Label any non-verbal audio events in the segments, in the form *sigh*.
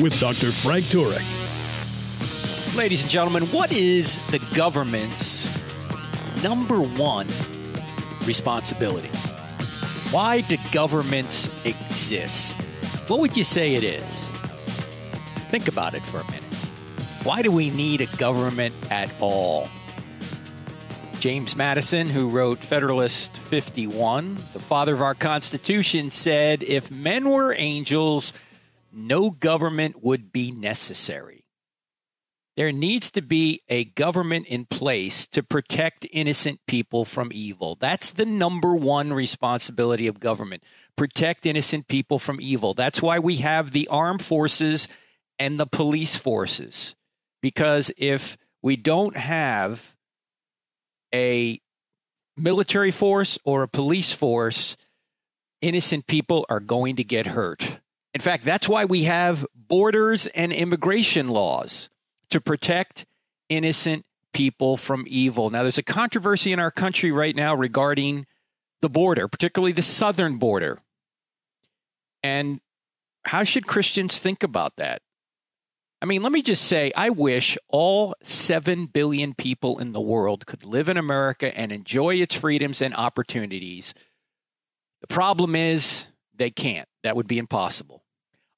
with Dr. Frank Turek. Ladies and gentlemen, what is the government's number one responsibility? Why do governments exist? What would you say it is? Think about it for a minute. Why do we need a government at all? James Madison, who wrote Federalist 51, the father of our Constitution, said if men were angels, no government would be necessary. There needs to be a government in place to protect innocent people from evil. That's the number one responsibility of government protect innocent people from evil. That's why we have the armed forces and the police forces. Because if we don't have a military force or a police force, innocent people are going to get hurt. In fact, that's why we have borders and immigration laws to protect innocent people from evil. Now, there's a controversy in our country right now regarding the border, particularly the southern border. And how should Christians think about that? I mean, let me just say, I wish all 7 billion people in the world could live in America and enjoy its freedoms and opportunities. The problem is they can't. That would be impossible.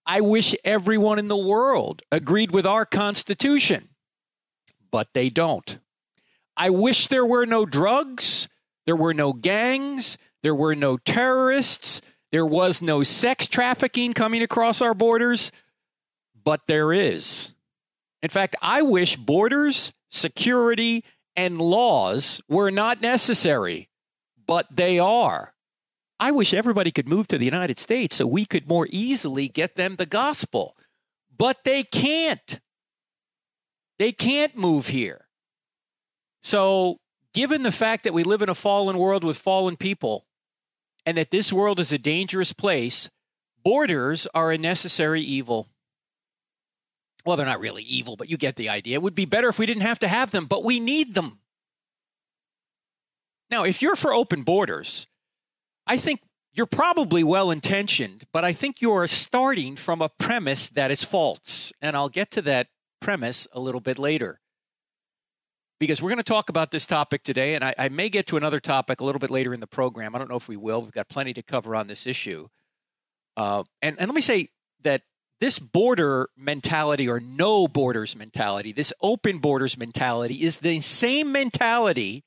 I wish everyone in the world agreed with our Constitution, but they don't. I wish there were no drugs, there were no gangs, there were no terrorists, there was no sex trafficking coming across our borders but there is. In fact, I wish borders, security, and laws were not necessary, but they are. I wish everybody could move to the United States so we could more easily get them the gospel, but they can't. They can't move here. So, given the fact that we live in a fallen world with fallen people and that this world is a dangerous place, borders are a necessary evil well, they're not really evil, but you get the idea. It would be better if we didn't have to have them, but we need them. Now, if you're for open borders, I think you're probably well intentioned, but I think you're starting from a premise that is false. And I'll get to that premise a little bit later. Because we're going to talk about this topic today, and I, I, may get to another topic a little bit later in the program. I don't know if we will. We've got plenty to cover on this issue. Uh, and, and let me say that this border mentality or no borders mentality, this open borders mentality is the same mentality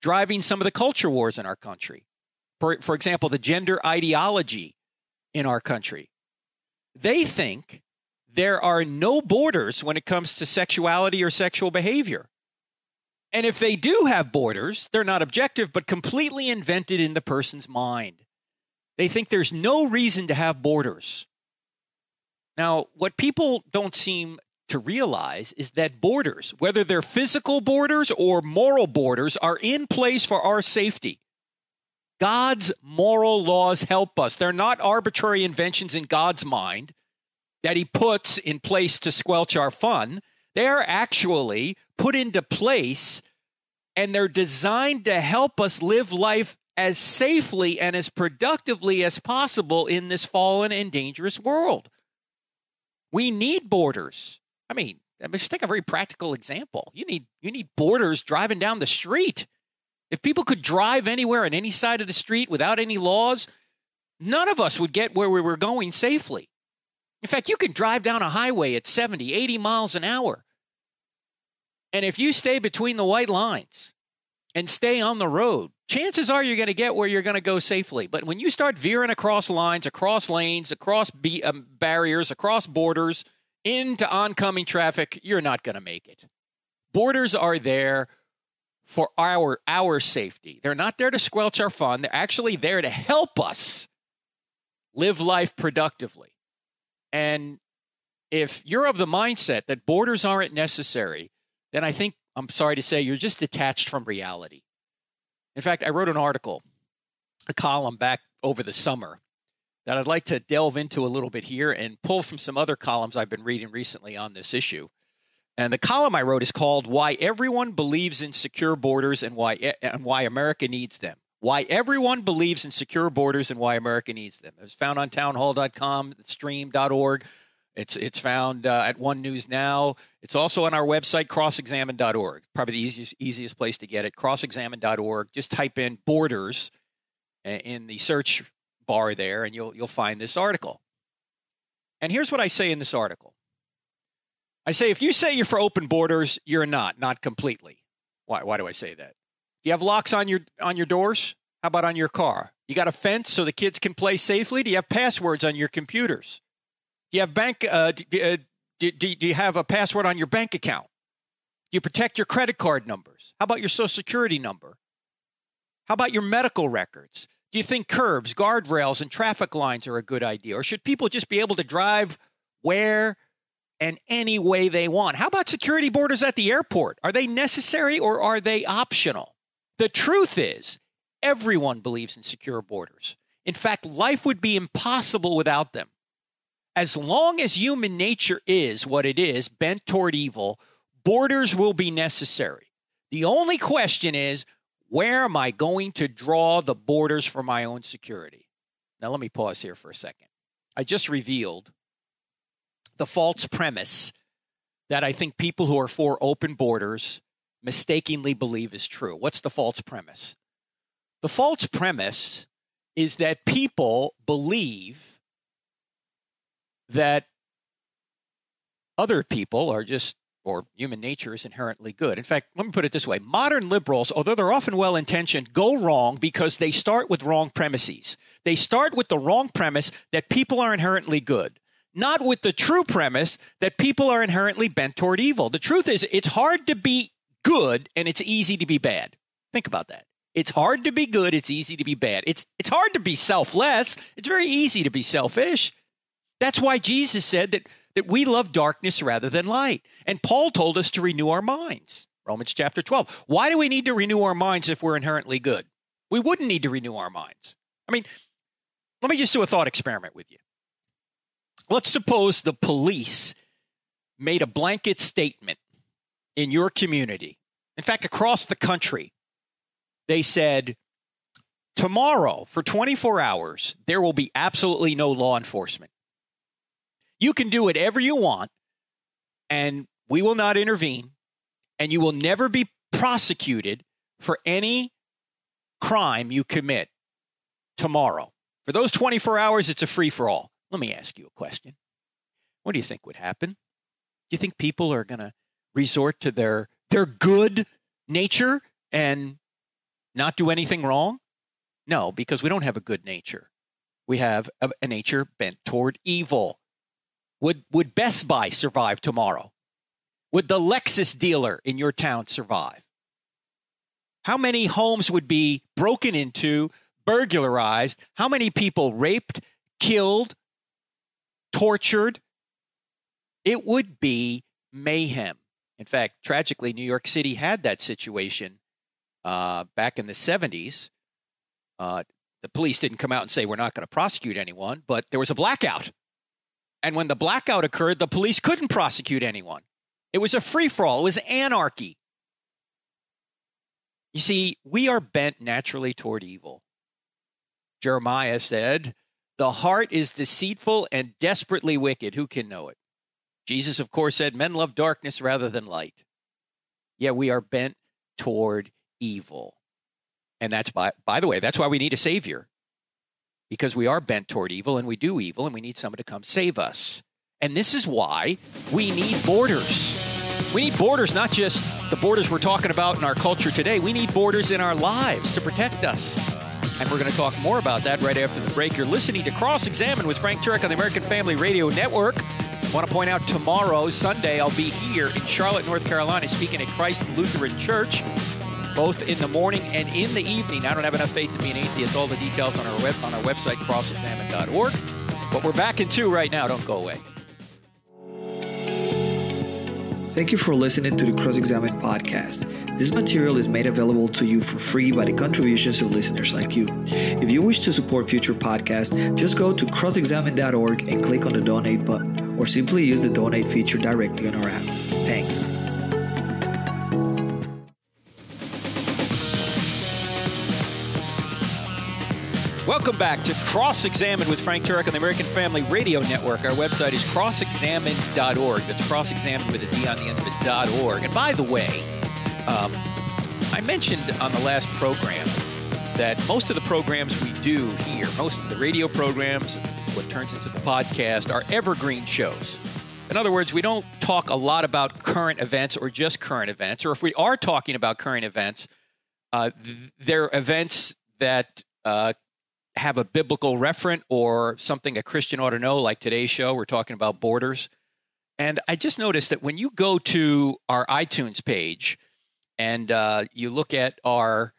driving some of the culture wars in our country. For, for example, the gender ideology in our country. They think there are no borders when it comes to sexuality or sexual behavior. And if they do have borders, they're not objective, but completely invented in the person's mind. They think there's no reason to have borders. Now, what people don't seem to realize is that borders, whether they're physical borders or moral borders, are in place for our safety. God's moral laws help us. They're not arbitrary inventions in God's mind that He puts in place to squelch our fun. They're actually put into place and they're designed to help us live life as safely and as productively as possible in this fallen and dangerous world. We need borders. I mean, just take a very practical example. You need you need borders driving down the street. If people could drive anywhere on any side of the street without any laws, none of us would get where we were going safely. In fact, you can drive down a highway at 70, 80 miles an hour. And if you stay between the white lines and stay on the road, chances are you're going to get where you're going to go safely. But when you start veering across lines, across lanes, across be- um, barriers, across borders, into oncoming traffic, you're not going to make it. Borders are there for our our safety. They're not there to squelch our fun. They're actually there to help us live life productively. And if you're of the mindset that borders aren't necessary, then I think, I'm sorry to say, you're just detached from reality. In fact, I wrote an article, a column back over the summer that I'd like to delve into a little bit here and pull from some other columns I've been reading recently on this issue. And the column I wrote is called Why Everyone Believes in Secure Borders and Why and Why America Needs Them. Why Everyone Believes in Secure Borders and Why America Needs Them. It was found on townhall.com, stream.org. It's it's found uh, at One News Now. It's also on our website, crossexamined.org. Probably the easiest easiest place to get it. Crossexamined.org. Just type in borders in the search bar there, and you'll you'll find this article. And here's what I say in this article. I say if you say you're for open borders, you're not, not completely. Why why do I say that? Do you have locks on your on your doors? How about on your car? You got a fence so the kids can play safely? Do you have passwords on your computers? Do you have bank uh, do, uh, do, do, do you have a password on your bank account? Do you protect your credit card numbers? How about your social security number? How about your medical records? Do you think curbs, guardrails, and traffic lines are a good idea? Or should people just be able to drive where and any way they want? How about security borders at the airport? Are they necessary or are they optional? The truth is, everyone believes in secure borders. In fact, life would be impossible without them. As long as human nature is what it is, bent toward evil, borders will be necessary. The only question is where am I going to draw the borders for my own security? Now, let me pause here for a second. I just revealed the false premise that I think people who are for open borders mistakenly believe is true. What's the false premise? The false premise is that people believe that other people are just or human nature is inherently good. In fact, let me put it this way modern liberals, although they're often well intentioned, go wrong because they start with wrong premises. They start with the wrong premise that people are inherently good, not with the true premise that people are inherently bent toward evil. The truth is, it's hard to be good and it's easy to be bad. Think about that. It's hard to be good, it's easy to be bad. It's, it's hard to be selfless, it's very easy to be selfish. That's why Jesus said that that we love darkness rather than light. And Paul told us to renew our minds. Romans chapter 12. Why do we need to renew our minds if we're inherently good? We wouldn't need to renew our minds. I mean, let me just do a thought experiment with you. Let's suppose the police made a blanket statement in your community, in fact, across the country. They said, tomorrow for 24 hours, there will be absolutely no law enforcement. You can do whatever you want, and we will not intervene, and you will never be prosecuted for any crime you commit tomorrow. For those 24 hours, it's a free for all. Let me ask you a question. What do you think would happen? Do you think people are going to resort to their their good nature and not do anything wrong? No, because we don't have a good nature. We have a, a nature bent toward evil. Would, would Best Buy survive tomorrow? Would the Lexus dealer in your town survive? How many homes would be broken into, burglarized? How many people raped, killed, tortured? It would be mayhem. In fact, tragically, New York City had that situation uh, back in the 70s. Uh, the police didn't come out and say, we're not going to prosecute anyone, but there was a blackout and when the blackout occurred, the police couldn't prosecute anyone. It was a free for all, it was anarchy. You see, we are bent naturally toward evil. Jeremiah said, The heart is deceitful and desperately wicked. Who can know it? Jesus, of course, said, Men love darkness rather than light. Yet we are bent toward evil. And that's by, by the way, that's why we need a Savior because we are bent toward evil and we do evil and we need someone to come save us. And this is why we need borders. We need borders, not just the borders we're talking about in our culture today. We need borders in our lives to protect us. And we're going to talk more about that right after the break. You're listening to Cross Examine with Frank Turek on the American Family Radio Network. I want to point out tomorrow, Sunday, I'll be here in Charlotte, North Carolina, speaking at Christ Lutheran Church both in the morning and in the evening. I don't have enough faith to be an atheist. All the details on our web on our website, crossexamined.org. But we're back in two right now. Don't go away. Thank you for listening to the Cross Examine podcast. This material is made available to you for free by the contributions of listeners like you. If you wish to support future podcasts, just go to crossexamined.org and click on the donate button, or simply use the donate feature directly on our app. Thanks. Welcome back to Cross Examine with Frank Turek on the American Family Radio Network. Our website is crossexamined.org. That's crossexamine with a D on the end of it, .org. And by the way, um, I mentioned on the last program that most of the programs we do here, most of the radio programs, what turns into the podcast, are evergreen shows. In other words, we don't talk a lot about current events or just current events, or if we are talking about current events, uh, they're events that uh, have a biblical referent or something a Christian ought to know, like today's show, we're talking about borders. And I just noticed that when you go to our iTunes page and uh, you look at our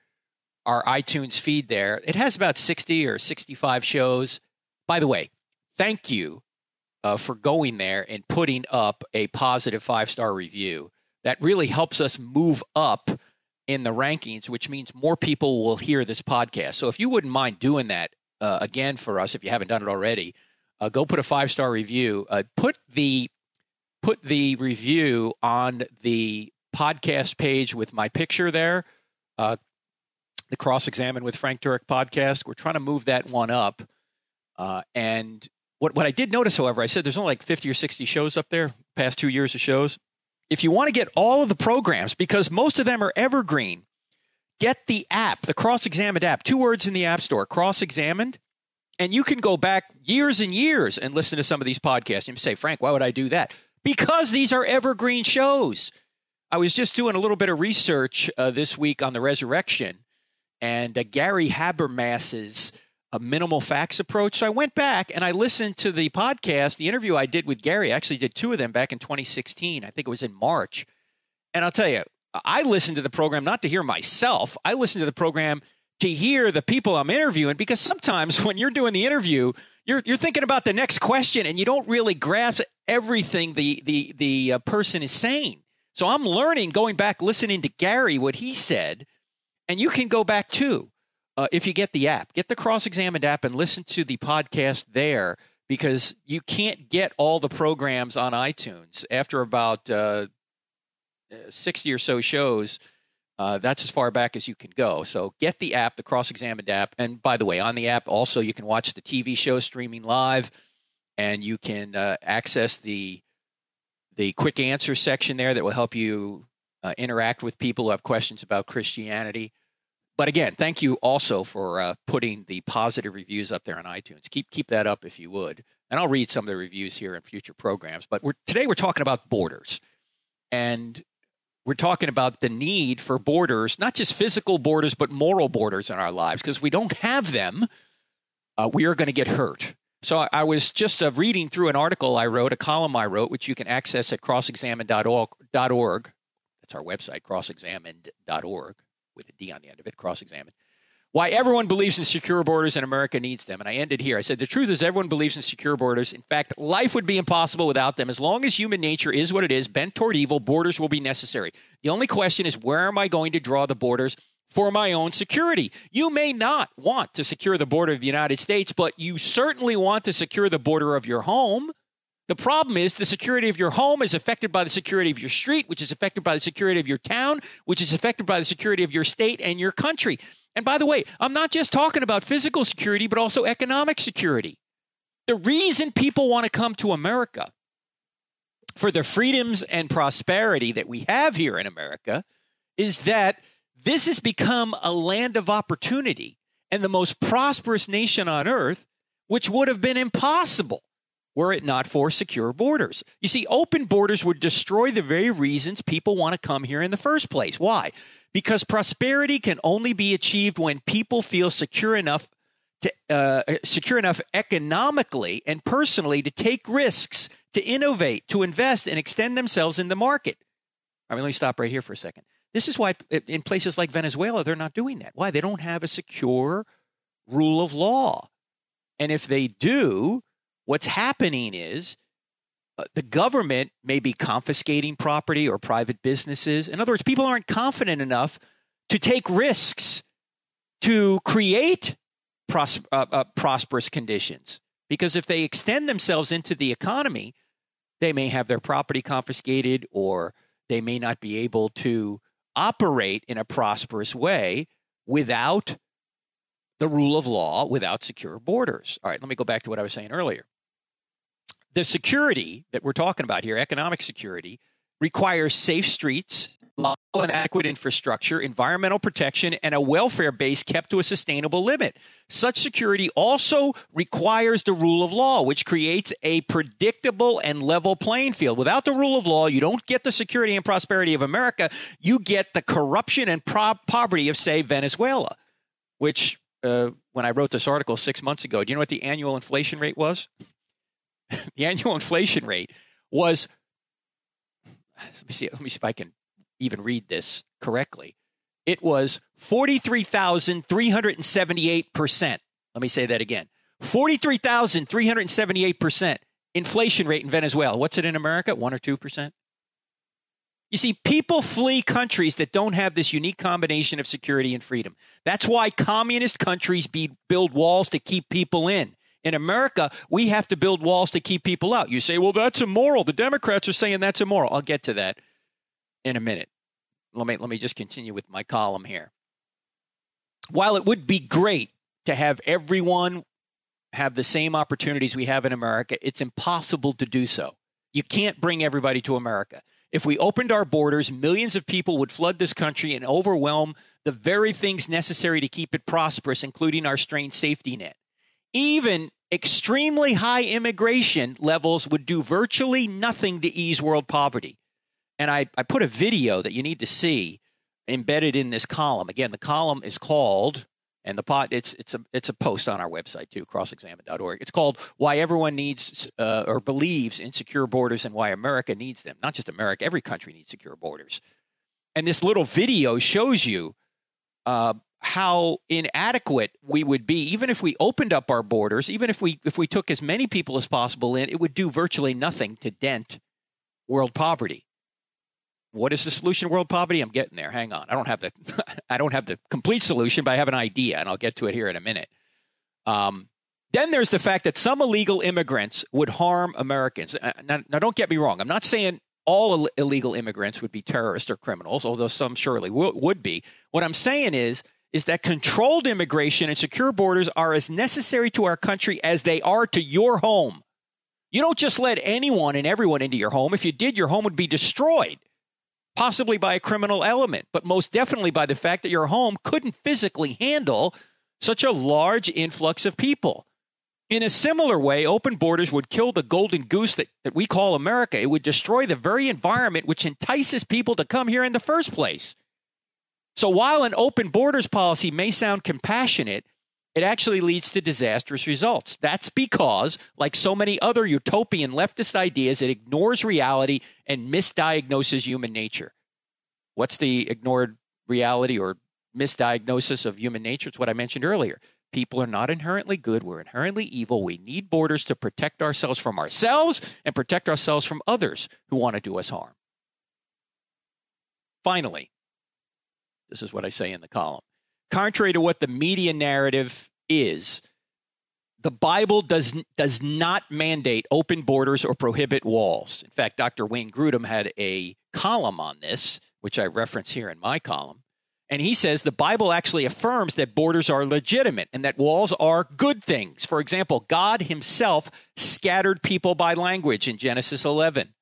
our iTunes feed there, it has about 60 or 65 shows. By the way, thank you uh, for going there and putting up a positive five star review. That really helps us move up in the rankings, which means more people will hear this podcast. So if you wouldn't mind doing that uh, again for us, if you haven't done it already, uh, go put a five star review. Uh, put the put the review on the podcast page with my picture there. Uh, the Cross Examine with Frank Turek podcast. We're trying to move that one up. Uh, and what what I did notice, however, I said there's only like 50 or 60 shows up there, past two years of shows. If you want to get all of the programs, because most of them are evergreen, get the app, the Cross Examined app, two words in the App Store, Cross Examined, and you can go back years and years and listen to some of these podcasts. You say, Frank, why would I do that? Because these are evergreen shows. I was just doing a little bit of research uh, this week on the resurrection and uh, Gary Habermas's a minimal facts approach. So I went back and I listened to the podcast, the interview I did with Gary. I actually did two of them back in 2016. I think it was in March. And I'll tell you, I listened to the program not to hear myself. I listened to the program to hear the people I'm interviewing because sometimes *laughs* when you're doing the interview, you're you're thinking about the next question and you don't really grasp everything the the the uh, person is saying. So I'm learning going back listening to Gary what he said, and you can go back too uh, if you get the app, get the Cross Examined app and listen to the podcast there because you can't get all the programs on iTunes after about uh, 60 or so shows. Uh, that's as far back as you can go. So get the app, the Cross Examined app. And by the way, on the app, also, you can watch the TV show streaming live and you can uh, access the the quick answer section there that will help you uh, interact with people who have questions about Christianity. But again, thank you also for uh, putting the positive reviews up there on iTunes. Keep keep that up if you would, and I'll read some of the reviews here in future programs. But we're, today we're talking about borders, and we're talking about the need for borders, not just physical borders, but moral borders in our lives. Because if we don't have them, uh, we are going to get hurt. So I, I was just uh, reading through an article I wrote, a column I wrote, which you can access at crossexamined.org. That's our website, crossexamined.org with a D on the end of it, cross examined. Why everyone believes in secure borders and America needs them. And I ended here. I said, the truth is, everyone believes in secure borders. In fact, life would be impossible without them. As long as human nature is what it is, bent toward evil, borders will be necessary. The only question is, where am I going to draw the borders for my own security? You may not want to secure the border of the United States, but you certainly want to secure the border of your home. The problem is the security of your home is affected by the security of your street, which is affected by the security of your town, which is affected by the security of your state and your country. And by the way, I'm not just talking about physical security, but also economic security. The reason people want to come to America for the freedoms and prosperity that we have here in America is that this has become a land of opportunity and the most prosperous nation on earth, which would have been impossible were it not for secure borders. You see, open borders would destroy the very reasons people want to come here in the first place. Why? Because prosperity can only be achieved when people feel secure enough to uh, secure enough economically and personally to take risks, to innovate, to invest, and extend themselves in the market. I mean, let me stop right here for a second. This is why in places like Venezuela, they're not doing that. Why? They don't have a secure rule of law. And if they do, What's happening is uh, the government may be confiscating property or private businesses. In other words, people aren't confident enough to take risks to create pros- uh, uh, prosperous conditions. Because if they extend themselves into the economy, they may have their property confiscated or they may not be able to operate in a prosperous way without the rule of law, without secure borders. All right, let me go back to what I was saying earlier. The security that we're talking about here, economic security, requires safe streets, lawful and adequate infrastructure, environmental protection, and a welfare base kept to a sustainable limit. Such security also requires the rule of law, which creates a predictable and level playing field. Without the rule of law, you don't get the security and prosperity of America. You get the corruption and pro- poverty of, say, Venezuela, which, uh, when I wrote this article six months ago, do you know what the annual inflation rate was? *laughs* the annual inflation rate was let me see let me see if I can even read this correctly. It was 43,378%. Let me say that again. 43,378% inflation rate in Venezuela. What's it in America? 1 or 2%? You see, people flee countries that don't have this unique combination of security and freedom. That's why communist countries be, build walls to keep people in. In America, we have to build walls to keep people out. You say, well, that's immoral. The Democrats are saying that's immoral. I'll get to that in a minute let me let me just continue with my column here. While it would be great to have everyone have the same opportunities we have in America, it's impossible to do so. You can't bring everybody to America. If we opened our borders, millions of people would flood this country and overwhelm the very things necessary to keep it prosperous, including our strained safety net. Even extremely high immigration levels would do virtually nothing to ease world poverty. And I, I put a video that you need to see embedded in this column. Again, the column is called and the pot it's it's a it's a post on our website too crossexamined.org it's called why everyone needs uh, or believes in secure borders and why america needs them not just america every country needs secure borders and this little video shows you uh, how inadequate we would be even if we opened up our borders even if we if we took as many people as possible in it would do virtually nothing to dent world poverty what is the solution to world poverty? I'm getting there. Hang on. I don't have the *laughs* I don't have the complete solution, but I have an idea, and I'll get to it here in a minute. Um, then there's the fact that some illegal immigrants would harm Americans. Uh, now, now, don't get me wrong. I'm not saying all illegal immigrants would be terrorists or criminals, although some surely w- would be. What I'm saying is is that controlled immigration and secure borders are as necessary to our country as they are to your home. You don't just let anyone and everyone into your home. If you did, your home would be destroyed possibly by a criminal element, but most definitely by the fact that your home couldn't physically handle such a large influx of people. In a similar way, open borders would kill the golden goose that, that we call America. It would destroy the very environment which entices people to come here in the first place. So while an open borders policy may sound compassionate, it actually leads to disastrous results. That's because, like so many other utopian leftist ideas, it ignores reality and misdiagnoses human nature. What's the ignored reality or misdiagnosis of human nature? It's what I mentioned earlier. People are not inherently good. We're inherently evil. We need borders to protect ourselves from ourselves and protect ourselves from others who want to do us harm. Finally, this is what I say in the column contrary to what the media narrative is, the Bible does does not mandate open borders or prohibit walls. In fact, Dr. Wayne Grudem had a column on this, which I reference here in my column. And he says the Bible actually affirms that borders are legitimate and that walls are good things. For example, God himself scattered people by language in Genesis 11.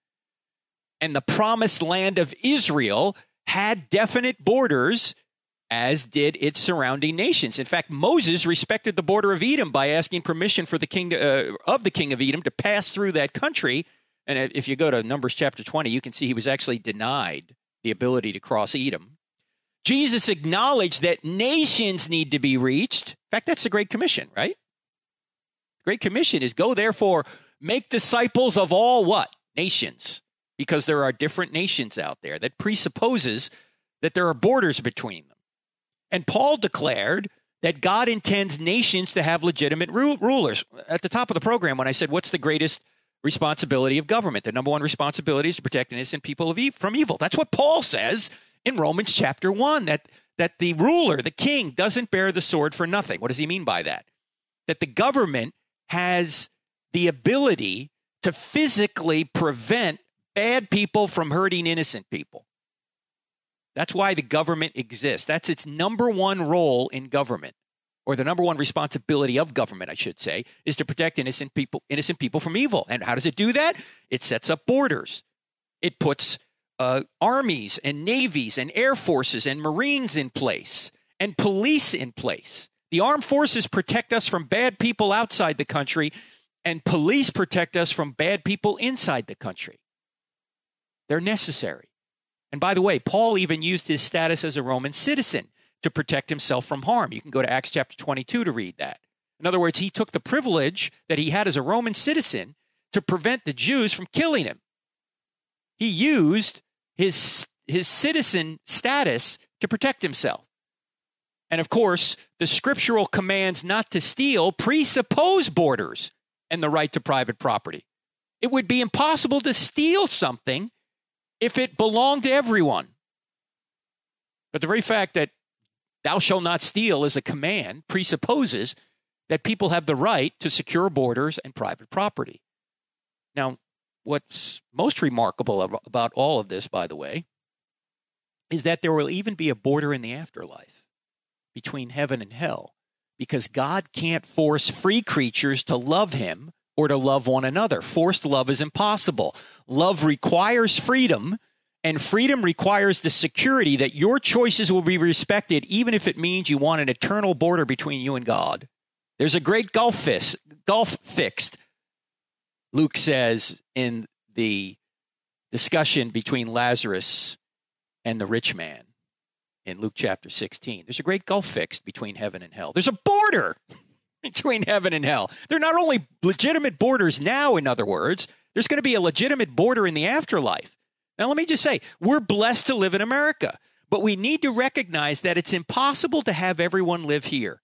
And the promised land of Israel had definite borders as did its surrounding nations. In fact, Moses respected the border of Edom by asking permission for the king uh, of the king of Edom to pass through that country. And if you go to Numbers chapter 20, you can see he was actually denied the ability to cross Edom. Jesus acknowledged that nations need to be reached. In fact, that's the Great Commission, right? The Great Commission is go therefore make disciples of all what? Nations. Because there are different nations out there. That presupposes that there are borders between them. And Paul declared that God intends nations to have legitimate ru- rulers. At the top of the program, when I said, What's the greatest responsibility of government. The number one responsibility is to protect innocent people e- from evil. That's what Paul says in Romans chapter 1 that that the ruler, the king doesn't bear the sword for nothing. What does he mean by that? That the government has the ability to physically prevent bad people from hurting innocent people. That's why the government exists. That's its number one role in government, or the number one responsibility of government, I should say, is to protect innocent people, innocent people from evil. And how does it do that? It sets up borders. It puts uh, armies and navies and air forces and marines in place and police in place. The armed forces protect us from bad people outside the country, and police protect us from bad people inside the country. They're necessary. And by the way, Paul even used his status as a Roman citizen to protect himself from harm. You can go to Acts chapter 22 to read that. In other words, he took the privilege that he had as a Roman citizen to prevent the Jews from killing him. He used his, his citizen status to protect himself. And of course, the scriptural commands not to steal presuppose borders and the right to private property. It would be impossible to steal something if it belonged to everyone. But the very fact that thou shalt not steal is a command presupposes that people have the right to secure borders and private property. Now, what's most remarkable about all of this, by the way, is that there will even be a border in the afterlife between heaven and hell because God can't force free creatures to love him or to love one another. Forced love is impossible. Love requires freedom, and freedom requires the security that your choices will be respected, even if it means you want an eternal border between you and God. There's a great gulf, gulf fixed, Luke says in the discussion between Lazarus and the rich man in Luke chapter 16. There's a great gulf fixed between heaven and hell. There's a border between heaven and hell. They're not only legitimate borders now, in other words, there's going to be a legitimate border in the afterlife. Now, let me just say, we're blessed to live in America, but we need to recognize that it's impossible to have everyone live here.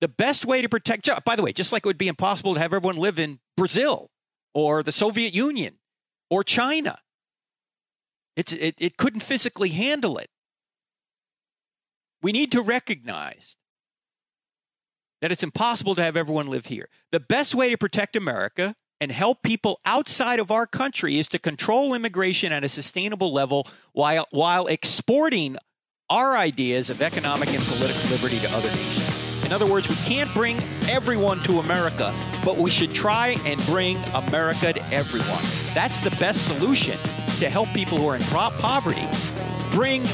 The best way to protect, by the way, just like it would be impossible to have everyone live in Brazil or the Soviet Union or China, it's, it, it couldn't physically handle it. We need to recognize that it's impossible to have everyone live here. The best way to protect America and help people outside of our country is to control immigration at a sustainable level while, while exporting our ideas of economic and political liberty to other nations. In other words, we can't bring everyone to America, but we should try and bring America to everyone. That's the best solution to help people who are in poverty. Bring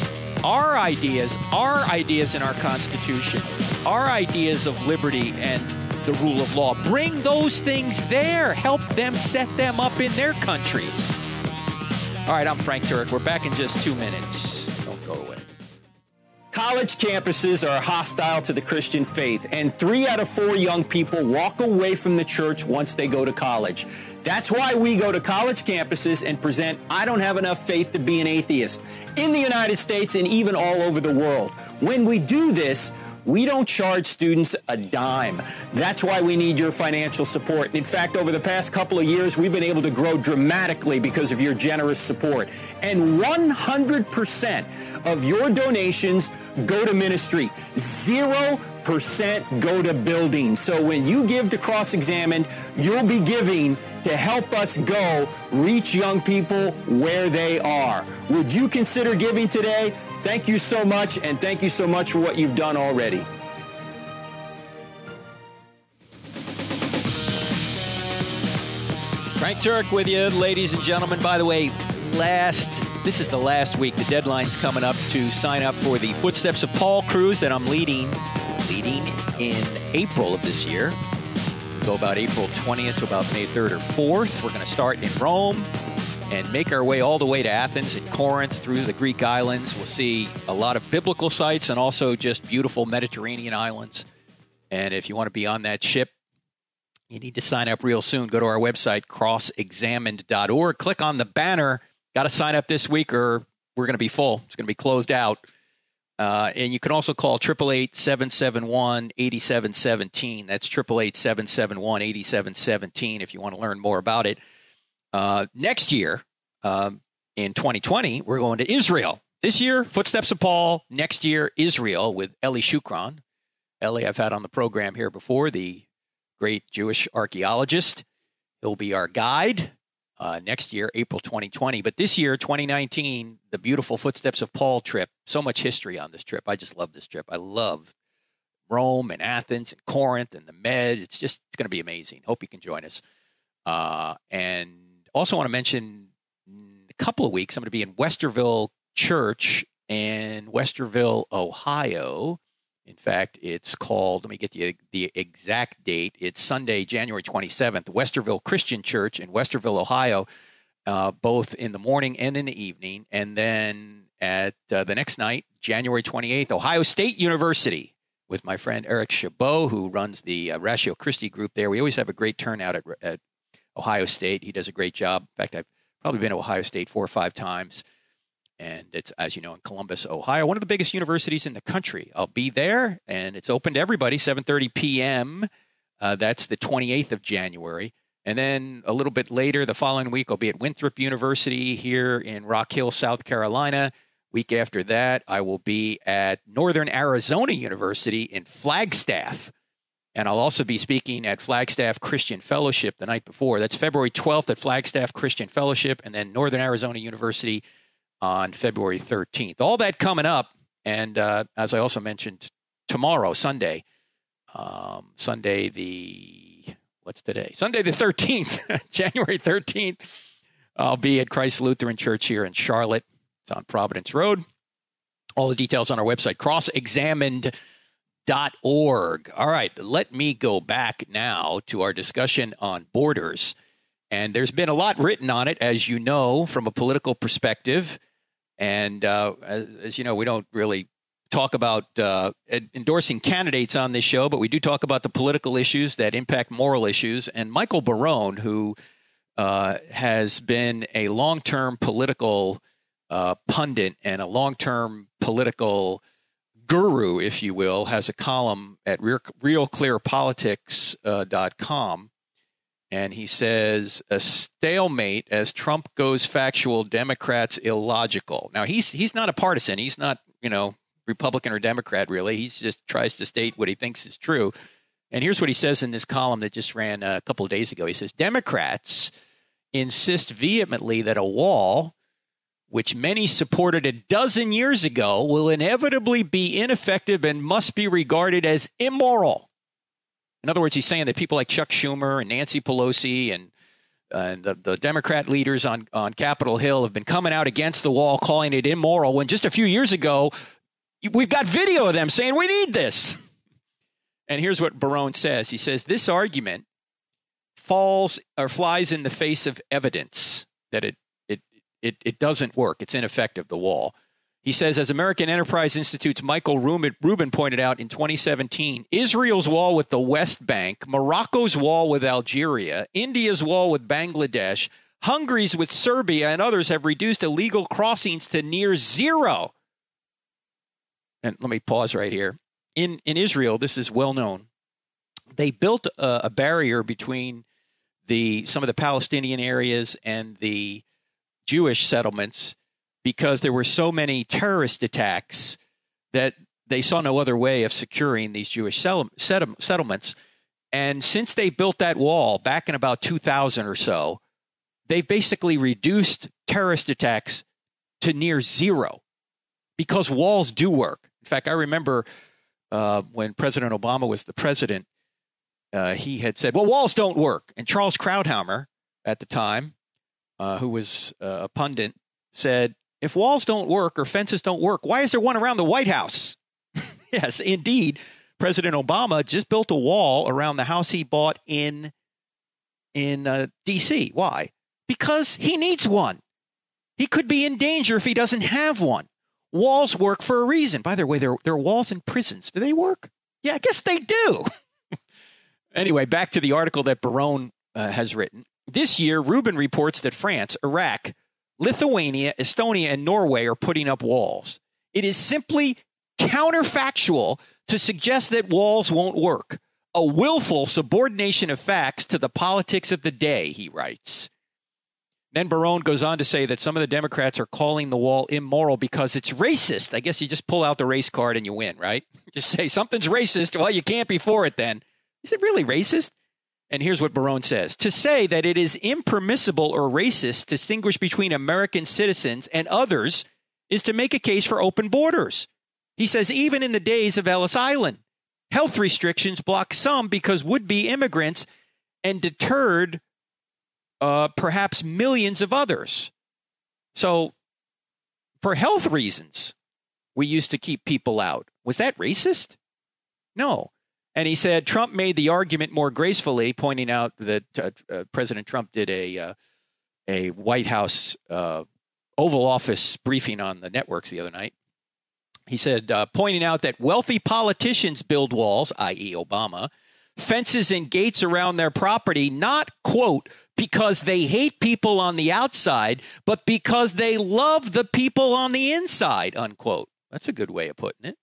our ideas, our ideas in our Constitution, our ideas of liberty and the rule of law. Bring those things there. Help them set them up in their countries. All right, I'm Frank Turek. We're back in just two minutes. Don't go away. College campuses are hostile to the Christian faith, and three out of four young people walk away from the church once they go to college. That's why we go to college campuses and present I Don't Have Enough Faith to Be an Atheist in the United States and even all over the world. When we do this, we don't charge students a dime. That's why we need your financial support. In fact, over the past couple of years, we've been able to grow dramatically because of your generous support. And 100% of your donations go to ministry. 0% go to building. So when you give to Cross Examined, you'll be giving to help us go reach young people where they are. Would you consider giving today? Thank you so much, and thank you so much for what you've done already. Frank Turek with you, ladies and gentlemen. By the way, last this is the last week. The deadline's coming up to sign up for the Footsteps of Paul cruise that I'm leading leading in April of this year. Go about April 20th to about May 3rd or 4th. We're going to start in Rome, and make our way all the way to Athens and Corinth through the Greek islands. We'll see a lot of biblical sites and also just beautiful Mediterranean islands. And if you want to be on that ship, you need to sign up real soon. Go to our website, crossexamined.org. Click on the banner. Got to sign up this week or we're going to be full. It's going to be closed out. Uh, and you can also call 888 771 8717. That's 888 771 8717 if you want to learn more about it. Uh, next year, um, in 2020, we're going to Israel. This year, Footsteps of Paul. Next year, Israel with Eli Shukron. Eli, I've had on the program here before, the great Jewish archaeologist. He'll be our guide uh, next year, April 2020. But this year, 2019, the beautiful Footsteps of Paul trip. So much history on this trip. I just love this trip. I love Rome and Athens and Corinth and the Med. It's just it's going to be amazing. Hope you can join us. Uh, and also want to mention a couple of weeks, I'm going to be in Westerville Church in Westerville, Ohio. In fact, it's called, let me get the, the exact date. It's Sunday, January 27th, Westerville Christian Church in Westerville, Ohio, uh, both in the morning and in the evening. And then at uh, the next night, January 28th, Ohio State University with my friend Eric Chabot, who runs the uh, Ratio Christi group there. We always have a great turnout at, at Ohio State. He does a great job. In fact, I've probably been to Ohio State four or five times and it's as you know in Columbus, Ohio, one of the biggest universities in the country. I'll be there, and it's open to everybody. 7:30 p.m. Uh, that's the 28th of January, and then a little bit later, the following week, I'll be at Winthrop University here in Rock Hill, South Carolina. Week after that, I will be at Northern Arizona University in Flagstaff. And I'll also be speaking at Flagstaff Christian Fellowship the night before. That's February 12th at Flagstaff Christian Fellowship, and then Northern Arizona University on February 13th. All that coming up. And uh, as I also mentioned, tomorrow, Sunday, um, Sunday the, what's today? Sunday the 13th, *laughs* January 13th, I'll be at Christ Lutheran Church here in Charlotte. It's on Providence Road. All the details on our website, crossexamined.org. All right, let me go back now to our discussion on borders. And there's been a lot written on it, as you know, from a political perspective. And uh, as, as, you know, we don't really talk about uh, endorsing candidates on this show, but we do talk about the political issues that impact moral issues. And Michael Barone, who uh, has been a long term political uh, pundit and a long term political guru, if you will, has a column at realclearpolitics.com uh, and he says a stalemate as Trump goes factual, Democrats illogical. Now he's he's not a partisan. He's not you know Republican or Democrat really. He just tries to state what he thinks is true. And here's what he says in this column that just ran uh, a couple of days ago. He says Democrats insist vehemently that a wall, which many supported a dozen years ago, will inevitably be ineffective and must be regarded as immoral. In other words, he's saying that people like Chuck Schumer and Nancy Pelosi and uh, the, the Democrat leaders on, on Capitol Hill have been coming out against the wall, calling it immoral, when just a few years ago, we've got video of them saying we need this. And here's what Barone says He says, This argument falls or flies in the face of evidence that it, it, it, doesn't work, it's ineffective, the wall. He says, as American Enterprise Institute's Michael Rubin pointed out in 2017, Israel's wall with the West Bank, Morocco's wall with Algeria, India's wall with Bangladesh, Hungary's with Serbia, and others have reduced illegal crossings to near zero. And let me pause right here. In, in Israel, this is well known. They built a, a barrier between the some of the Palestinian areas and the Jewish settlements because there were so many terrorist attacks that they saw no other way of securing these Jewish settlements. And since they built that wall back in about 2000 or so, they've basically reduced terrorist attacks to near zero because walls do work. In fact, I remember uh, when President Obama was the president, uh, he had said, well, walls don't work. And Charles Krauthammer at the time, uh, who was uh, a pundit, said, if walls don't work or fences don't work, why is there one around the White House? *laughs* yes, indeed. President Obama just built a wall around the house he bought in in uh, D.C. Why? Because he needs one. He could be in danger if he doesn't have one. Walls work for a reason. By the way, there, there are walls in prisons. Do they work? Yeah, I guess they do. *laughs* anyway, back to the article that Barone uh, has written. This year, Rubin reports that France, Iraq, Lithuania, Estonia, and Norway are putting up walls. It is simply counterfactual to suggest that walls won't work. A willful subordination of facts to the politics of the day, he writes. Then Barone goes on to say that some of the Democrats are calling the wall immoral because it's racist. I guess you just pull out the race card and you win, right? *laughs* Just say something's racist. Well, you can't be for it then. Is it really racist? And here's what Barone says To say that it is impermissible or racist to distinguish between American citizens and others is to make a case for open borders. He says, even in the days of Ellis Island, health restrictions blocked some because would be immigrants and deterred uh, perhaps millions of others. So, for health reasons, we used to keep people out. Was that racist? No. And he said Trump made the argument more gracefully, pointing out that uh, uh, President Trump did a uh, a White House uh, Oval Office briefing on the networks the other night. He said, uh, pointing out that wealthy politicians build walls, i.e., Obama, fences and gates around their property, not, quote, because they hate people on the outside, but because they love the people on the inside, unquote. That's a good way of putting it.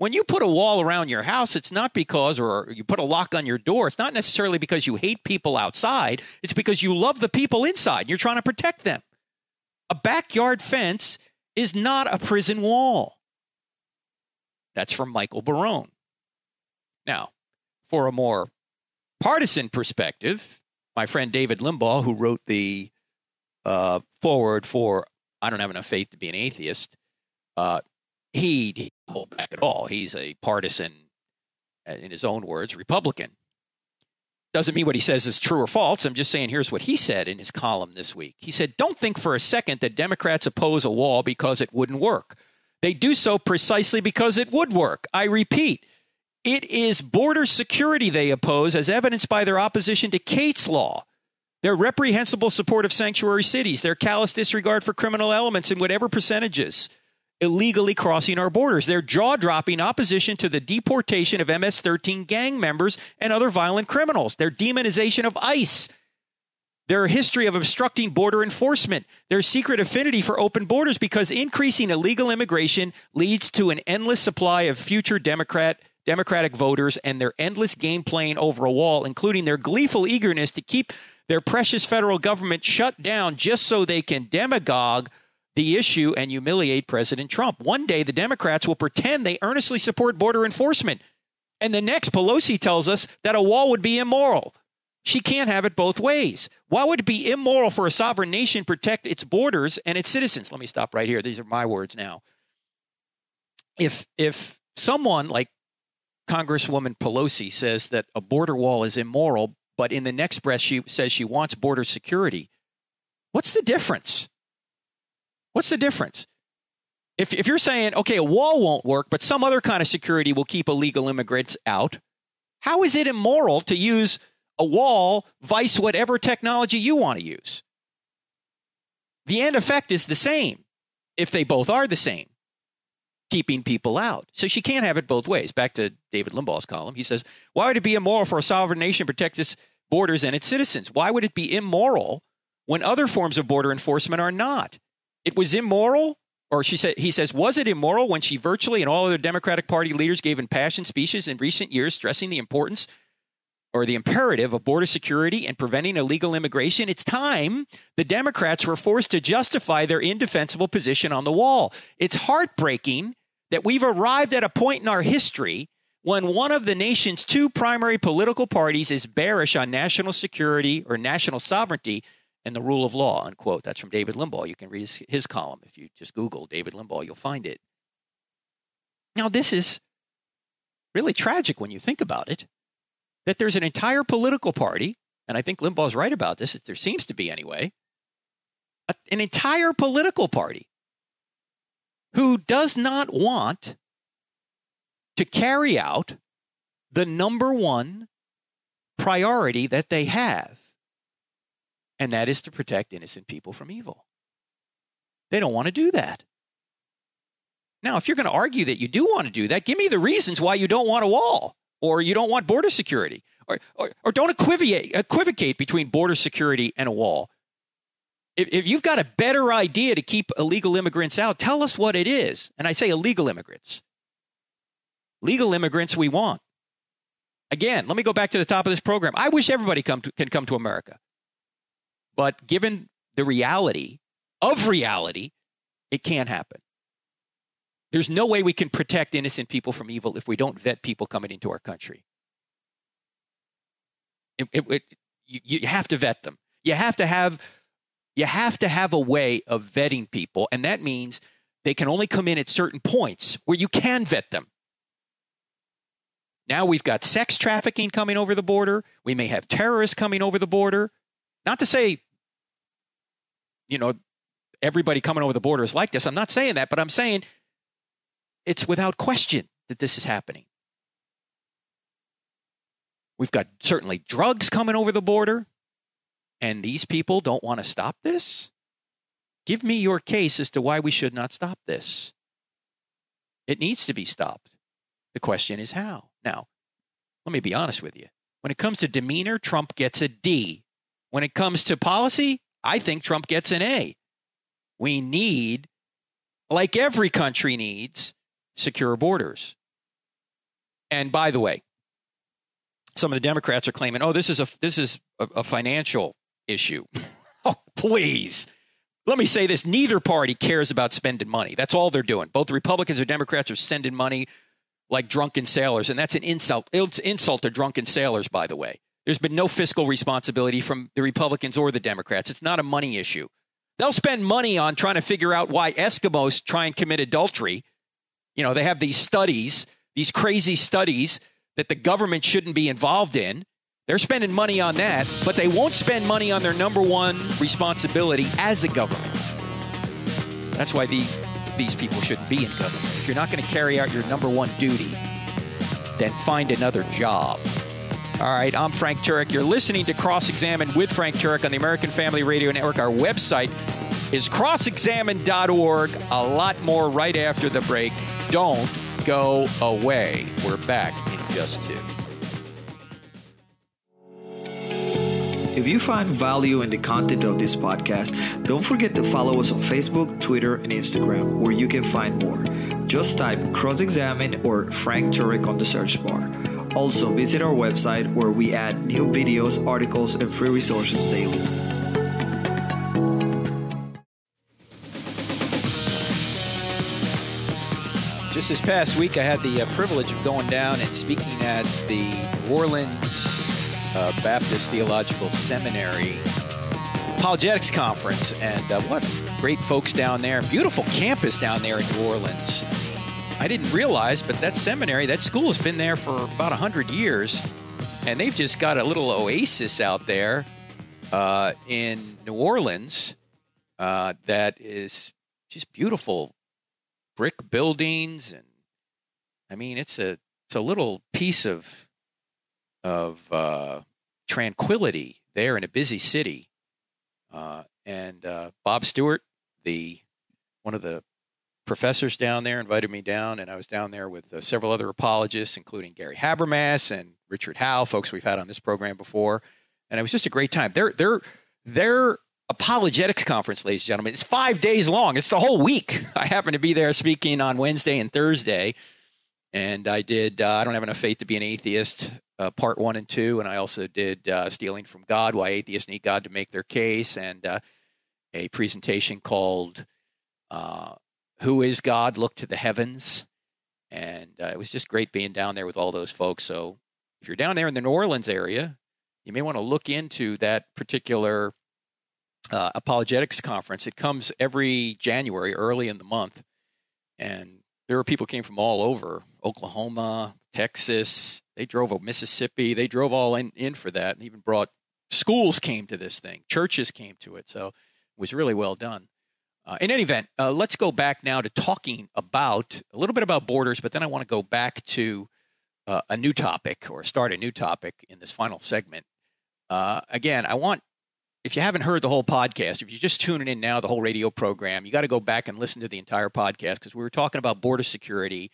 When you put a wall around your house, it's not because, or you put a lock on your door, it's not necessarily because you hate people outside. It's because you love the people inside. and You're trying to protect them. A backyard fence is not a prison wall. That's from Michael Barone. Now, for a more partisan perspective, my friend David Limbaugh, who wrote the uh, foreword for I don't have enough faith to be an atheist, uh, he hold back at all. He's a partisan, uh, in his own words, Republican. Doesn't mean what he says is true or false. I'm just saying here's what he said in his column this week. He said, Don't think for a second that Democrats oppose a wall because it wouldn't work. They do so precisely because it would work. I repeat, it is border security they oppose, as evidenced by their opposition to Kate's law, their reprehensible support of sanctuary cities, their callous disregard for criminal elements in whatever percentages illegally crossing our borders, their jaw dropping opposition to the deportation of MS 13 gang members and other violent criminals, their demonization of ICE, their history of obstructing border enforcement, their secret affinity for open borders because increasing illegal immigration leads to an endless supply of future Democrat Democratic voters and their endless game playing over a wall, including their gleeful eagerness to keep their precious federal government shut down just so they can demagogue the issue and humiliate President Trump. One day, the Democrats will pretend they earnestly support border enforcement. And the next, Pelosi tells us that a wall would be immoral. She can't have it both ways. Why would it be immoral for a sovereign nation protect its borders and its citizens? Let me stop right here. These are my words now. If if someone like Congresswoman Pelosi says that a border wall is immoral, but in the next breath she says she wants border security. What's the difference? What's the difference? If, if you're saying, okay, a wall won't work, but some other kind of security will keep illegal immigrants out, how is it immoral to use a wall vice whatever technology you want to use? The end effect is the same if they both are the same keeping people out. So she can't have it both ways. Back to David Limbaugh's column. He says, Why would it be immoral for a sovereign nation to protect its borders and its citizens? Why would it be immoral when other forms of border enforcement are not? It was immoral, or she said he says, was it immoral when she virtually and all other Democratic Party leaders gave impassioned speeches in recent years stressing the importance or the imperative of border security and preventing illegal immigration, it's time the Democrats were forced to justify their indefensible position on the wall. It's heartbreaking that we've arrived at a point in our history when one of the nation's two primary political parties is bearish on national security or national sovereignty and the rule of law, unquote. That's from David Limbaugh. You can read his, his column. If you just Google David Limbaugh, you'll find it. Now, this is really tragic when you think about it that there's an entire political party, and I think Limbaugh's right about this, If there seems to be anyway, an entire political party who does not want to carry out the number one priority that they have, and that is to protect innocent people from evil. They don't want to do that. Now, if you're going to argue that you do want to do that, give me the reasons why you don't want a wall or you don't want border security or, or, or don't equivocate, equivocate between border security and a wall. If, if you've got a better idea to keep illegal immigrants out, tell us what it is. And I say illegal immigrants. Legal immigrants we want. Again, let me go back to the top of this program. I wish everybody come to, can come to America. But given the reality of reality, it can't happen. There's no way we can protect innocent people from evil if we don't vet people coming into our country. It, it, it, you, you have to vet them. You have to have you have to have a way of vetting people, and that means they can only come in at certain points where you can vet them. Now we've got sex trafficking coming over the border. We may have terrorists coming over the border. Not to say, you know, everybody coming over the border is like this. I'm not saying that, but I'm saying it's without question that this is happening. We've got certainly drugs coming over the border, and these people don't want to stop this? Give me your case as to why we should not stop this. It needs to be stopped. The question is how. Now, let me be honest with you. When it comes to demeanor, Trump gets a D. When it comes to policy, I think Trump gets an A. We need, like every country needs, secure borders. And by the way, some of the Democrats are claiming, "Oh, this is a this is a, a financial issue." *laughs* oh, please. Let me say this: neither party cares about spending money. That's all they're doing. Both Republicans or Democrats are sending money like drunken sailors, and that's an insult. It's insult to drunken sailors, by the way. There's been no fiscal responsibility from the Republicans or the Democrats. It's not a money issue. They'll spend money on trying to figure out why Eskimos try and commit adultery. You know, they have these studies, these crazy studies that the government shouldn't be involved in. They're spending money on that, but they won't spend money on their number one responsibility as a government. That's why the, these people shouldn't be in government. If you're not going to carry out your number one duty, then find another job. All right, I'm Frank Turek. You're listening to Cross Examined with Frank Turek on the American Family Radio Network. Our website is crossexamined.org. A lot more right after the break. Don't go away. We're back in just two. If you find value in the content of this podcast, don't forget to follow us on Facebook, Twitter, and Instagram, where you can find more. Just type Cross Examined or Frank Turek on the search bar. Also, visit our website where we add new videos, articles, and free resources daily. Just this past week, I had the uh, privilege of going down and speaking at the New Orleans uh, Baptist Theological Seminary Apologetics Conference. And uh, what great folks down there. Beautiful campus down there in New Orleans. I didn't realize, but that seminary, that school has been there for about 100 years, and they've just got a little oasis out there uh, in New Orleans uh, that is just beautiful brick buildings and I mean it's a it's a little piece of of uh, tranquility there in a busy city. Uh, and uh, Bob Stewart, the one of the professors down there invited me down, and I was down there with uh, several other apologists, including Gary Habermas and Richard Howe, folks we've had on this program before, and it was just a great time. Their their their apologetics conference, ladies and gentlemen, it's five days long. It's the whole week. *laughs* I happened to be there speaking on Wednesday and Thursday, and I did. Uh, I don't have enough faith to be an atheist. Uh, part one and two, and I also did uh, stealing from God: Why atheists need God to make their case, and uh, a presentation called uh, who is God? Look to the heavens. And uh, it was just great being down there with all those folks. So if you're down there in the New Orleans area, you may want to look into that particular uh, apologetics conference. It comes every January, early in the month. And there are people came from all over Oklahoma, Texas. They drove over Mississippi. They drove all in, in for that and even brought schools came to this thing. Churches came to it. So it was really well done. Uh, in any event, uh, let's go back now to talking about a little bit about borders, but then I want to go back to uh, a new topic or start a new topic in this final segment. Uh, again, I want, if you haven't heard the whole podcast, if you're just tuning in now, the whole radio program, you got to go back and listen to the entire podcast because we were talking about border security.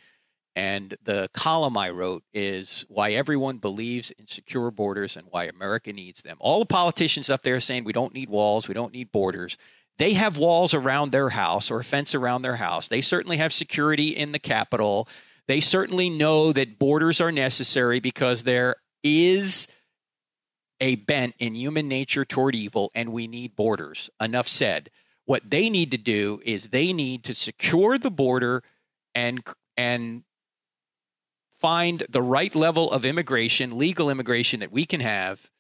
And the column I wrote is why everyone believes in secure borders and why America needs them. All the politicians up there saying we don't need walls, we don't need borders they have walls around their house or a fence around their house. They certainly have security in the Capitol. They certainly know that borders are necessary because there is a bent in human nature toward evil, and we need borders. Enough said. What they need to do is they need to secure the border and and find the right level of immigration, legal immigration that we can have,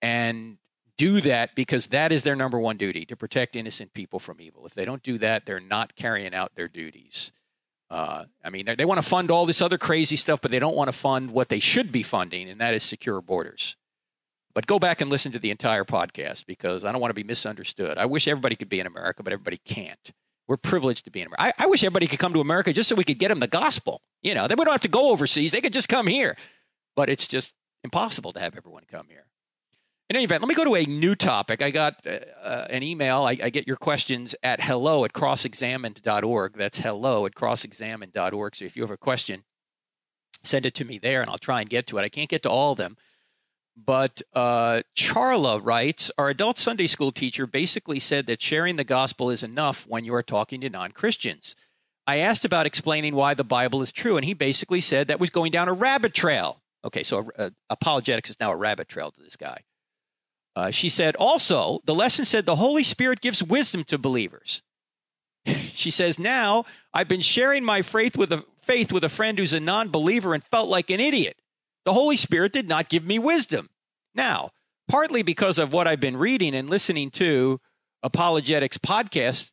and do that because that is their number one duty to protect innocent people from evil. If they don't do that, they're not carrying out their duties. Uh, I mean, they want to fund all this other crazy stuff, but they don't want to fund what they should be funding, and that is secure borders. But go back and listen to the entire podcast because I don't want to be misunderstood. I wish everybody could be in America, but everybody can't. We're privileged to be in America. I, I wish everybody could come to America just so we could get them the gospel. You know, they don't have to go overseas; they could just come here. But it's just impossible to have everyone come here. In any event, let me go to a new topic. I got uh, uh, an email. I, I, get your questions at hello at crossexamined.org. That's hello at crossexamined.org. So if you have a question, send it to me there and I'll try and get to it. I can't get to all of them. But uh, Charla writes Our adult Sunday school teacher basically said that sharing the gospel is enough when you are talking to non Christians. I asked about explaining why the Bible is true, and he basically said that was going down a rabbit trail. Okay, so uh, apologetics is now a rabbit trail to this guy. Uh, she said, also, the lesson said the Holy Spirit gives wisdom to believers. *laughs* she says, now I've been sharing my faith with a faith with a friend who's a non-believer and felt like an idiot. The Holy Spirit did not give me wisdom. Now, partly because of what I've been reading and listening to apologetics podcasts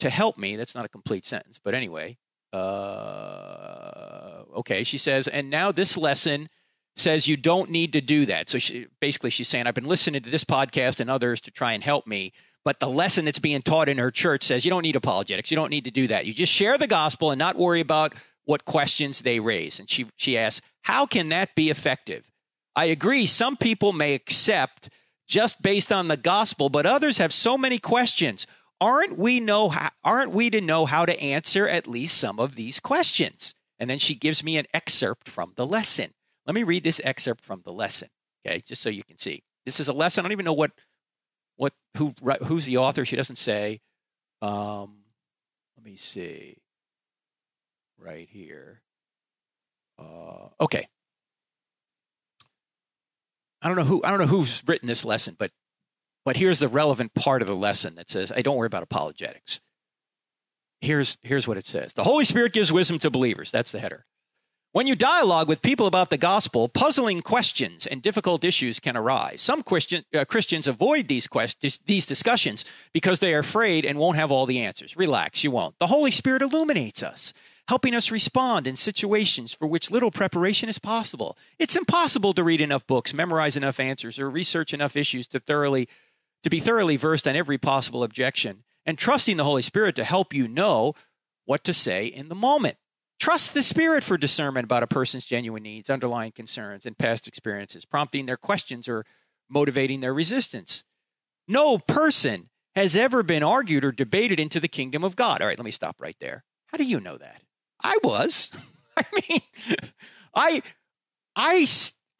to help me. That's not a complete sentence, but anyway. Uh, okay, she says, and now this lesson says you don't need to do that. So she, basically, she's saying, I've been listening to this podcast and others to try and help me. But the lesson that's being taught in her church says you don't need apologetics. You don't need to do that. You just share the gospel and not worry about what questions they raise. And she, she asks, How can that be effective? I agree. Some people may accept just based on the gospel, but others have so many questions. Aren't we know how, aren't we to know how to answer at least some of these questions? And then she gives me an excerpt from the lesson. Let me read this excerpt from the lesson, okay, just so you can see. This is a lesson. I don't even know what, what, who, who's the author. She doesn't say. Um, let me see. Right here. Uh, okay. I don't know who. I don't know who's written this lesson, but, but here's the relevant part of the lesson that says, "I don't worry about apologetics." Here's here's what it says: The Holy Spirit gives wisdom to believers. That's the header. When you dialogue with people about the gospel, puzzling questions and difficult issues can arise. Some Christian, uh, Christians avoid these, quest- these discussions because they are afraid and won't have all the answers. Relax, you won't. The Holy Spirit illuminates us, helping us respond in situations for which little preparation is possible. It's impossible to read enough books, memorize enough answers, or research enough issues to thoroughly to be thoroughly versed on every possible objection. And trusting the Holy Spirit to help you know what to say in the moment. Trust the Spirit for discernment about a person's genuine needs, underlying concerns, and past experiences, prompting their questions or motivating their resistance. No person has ever been argued or debated into the kingdom of God. All right, let me stop right there. How do you know that? I was. *laughs* I mean, *laughs* I, I,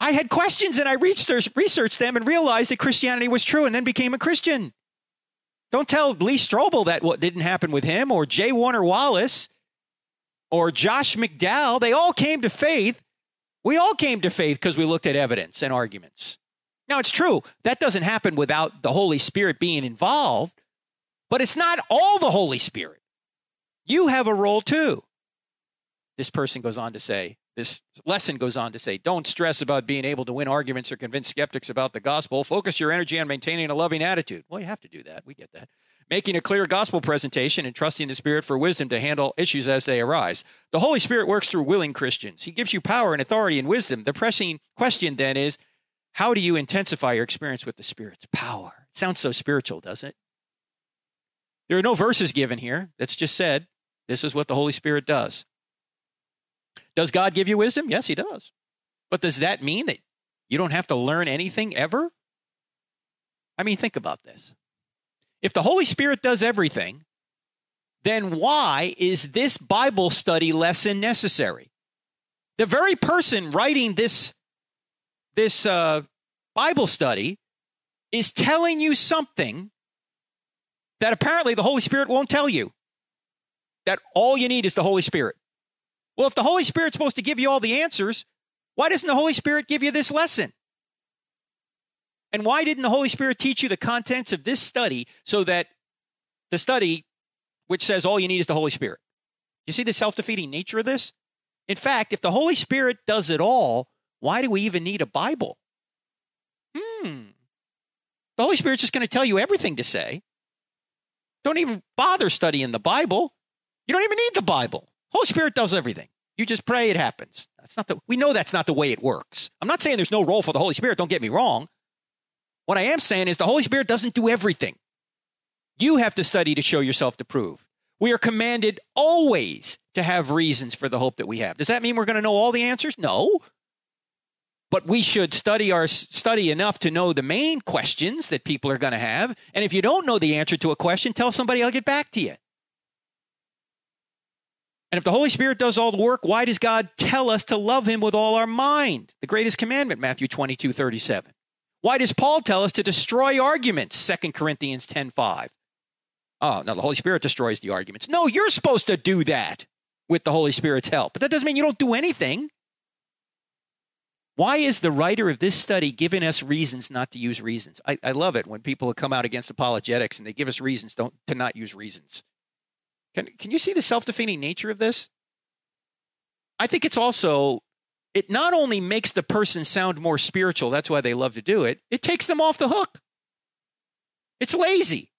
I had questions and I researched them and realized that Christianity was true and then became a Christian. Don't tell Lee Strobel that what didn't happen with him or J. Warner Wallace or Josh McDowell, they all came to faith. We all came to faith because we looked at evidence and arguments. Now, it's true, that doesn't happen without the Holy Spirit being involved, but it's not all the Holy Spirit. You have a role too. This person goes on to say, this lesson goes on to say, don't stress about being able to win arguments or convince skeptics about the gospel. Focus your energy on maintaining a loving attitude. Well, you have to do that. We get that making a clear gospel presentation and trusting the Spirit for wisdom to handle issues as they arise. The Holy Spirit works through willing Christians. He gives you power and authority and wisdom. The pressing question then is how do you intensify your experience with the Spirit's power? It sounds so spiritual, doesn't it? There are no verses given here. That's just said. This is what the Holy Spirit does. Does God give you wisdom? Yes, He does. But does that mean that you don't have to learn anything ever? I mean, think about this. If the Holy Spirit does everything, then why is this Bible study lesson necessary? The very person writing this, this uh, Bible study is telling you something that apparently the Holy Spirit won't tell you. That all you need is the Holy Spirit. Well, if the Holy Spirit's supposed to give you all the answers, why doesn't the Holy Spirit give you this lesson? And why didn't the Holy Spirit teach you the contents of this study so that the study, which says all you need is the Holy Spirit? You see the self defeating nature of this? In fact, if the Holy Spirit does it all, why do we even need a Bible? Hmm. The Holy Spirit's just going to tell you everything to say. Don't even bother studying the Bible. You don't even need the Bible. Holy Spirit does everything. You just pray, it happens. That's not the we know that's not the way it works. I'm not saying there's no role for the Holy Spirit, don't get me wrong. What I am saying is the Holy Spirit doesn't do everything. You have to study to show yourself to prove. We are commanded always to have reasons for the hope that we have. Does that mean we're going to know all the answers? No. But we should study our study enough to know the main questions that people are going to have. And if you don't know the answer to a question, tell somebody I'll get back to you. And if the Holy Spirit does all the work, why does God tell us to love him with all our mind? The greatest commandment, Matthew 22, 37. Why does Paul tell us to destroy arguments, 2 Corinthians 10, 5? Oh, no, the Holy Spirit destroys the arguments. No, you're supposed to do that with the Holy Spirit's help. But that doesn't mean you don't do anything. Why is the writer of this study giving us reasons not to use reasons? I, I love it when people come out against apologetics and they give us reasons don't, to not use reasons. Can, can you see the self defeating nature of this? I think it's also, it not only makes the person sound more spiritual, that's why they love to do it, it takes them off the hook. It's lazy.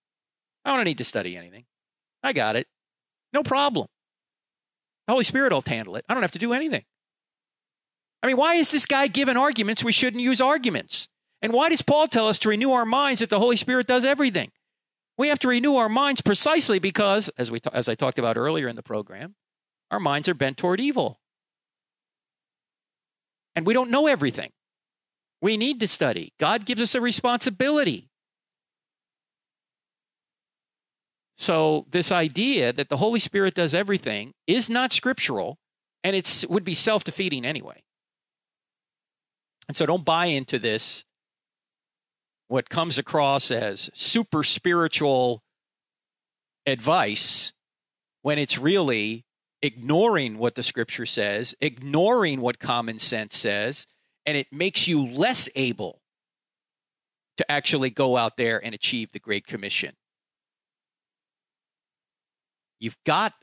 I don't need to study anything. I got it. No problem. The Holy Spirit will handle it. I don't have to do anything. I mean, why is this guy giving arguments we shouldn't use arguments? And why does Paul tell us to renew our minds if the Holy Spirit does everything? We have to renew our minds precisely because, as, we as I talked about earlier in the program, our minds are bent toward evil. And we don't know everything. We need to study. God gives us a responsibility. So, this idea that the Holy Spirit does everything is not scriptural, and it would be self defeating anyway. And so don't buy into this, what comes across as super spiritual advice when it's really ignoring what the scripture says, ignoring what common sense says, and it makes you less able to actually go out there and achieve the Great Commission. You've got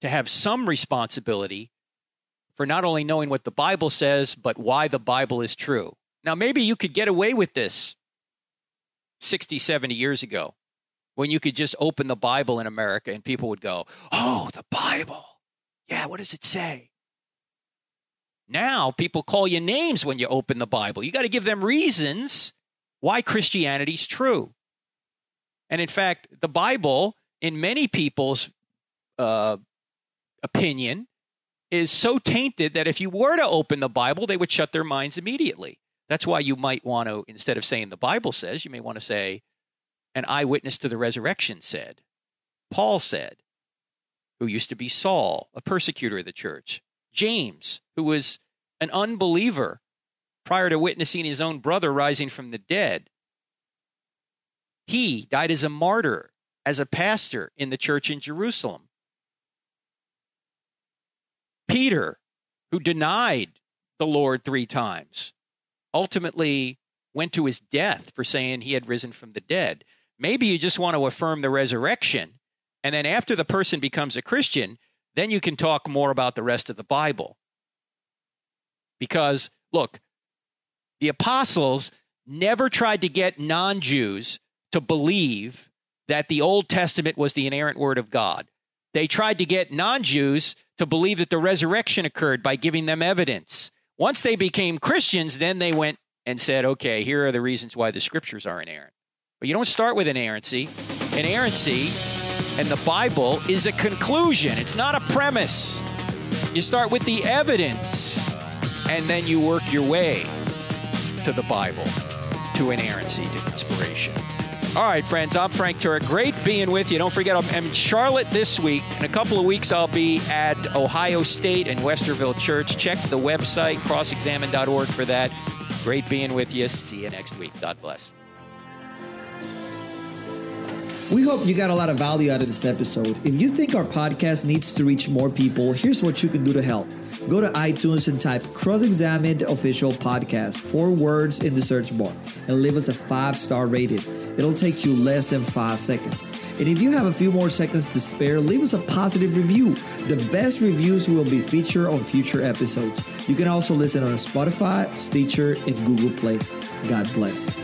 to have some responsibility for not only knowing what the Bible says, but why the Bible is true. Now, maybe you could get away with this 60, 70 years ago when you could just open the Bible in America and people would go, Oh, the Bible. Yeah, what does it say? Now people call you names when you open the Bible. You got to give them reasons why Christianity's true. And in fact, the Bible, in many people's uh, opinion, is so tainted that if you were to open the Bible, they would shut their minds immediately. That's why you might want to, instead of saying the Bible says, you may want to say, an eyewitness to the resurrection said, Paul said, who used to be Saul, a persecutor of the church, James, who was an unbeliever prior to witnessing his own brother rising from the dead. He died as a martyr, as a pastor in the church in Jerusalem. Peter, who denied the Lord three times, ultimately went to his death for saying he had risen from the dead. Maybe you just want to affirm the resurrection. And then after the person becomes a Christian, then you can talk more about the rest of the Bible. Because, look, the apostles never tried to get non Jews to believe that the Old Testament was the inerrant word of God. They tried to get non Jews to believe that the resurrection occurred by giving them evidence. Once they became Christians, then they went and said, okay, here are the reasons why the scriptures are inerrant. But you don't start with inerrancy. Inerrancy and the Bible is a conclusion, it's not a premise. You start with the evidence, and then you work your way to the Bible, to inerrancy, to inspiration. All right, friends, I'm Frank Turek. Great being with you. Don't forget, I'm in Charlotte this week. In a couple of weeks, I'll be at Ohio State and Westerville Church. Check the website, crossexamined.org, for that. Great being with you. See you next week. God bless. We hope you got a lot of value out of this episode. If you think our podcast needs to reach more people, here's what you can do to help. Go to iTunes and type Cross Examined Official Podcast, four words in the search bar, and leave us a five star rating. It'll take you less than five seconds. And if you have a few more seconds to spare, leave us a positive review. The best reviews will be featured on future episodes. You can also listen on Spotify, Stitcher, and Google Play. God bless.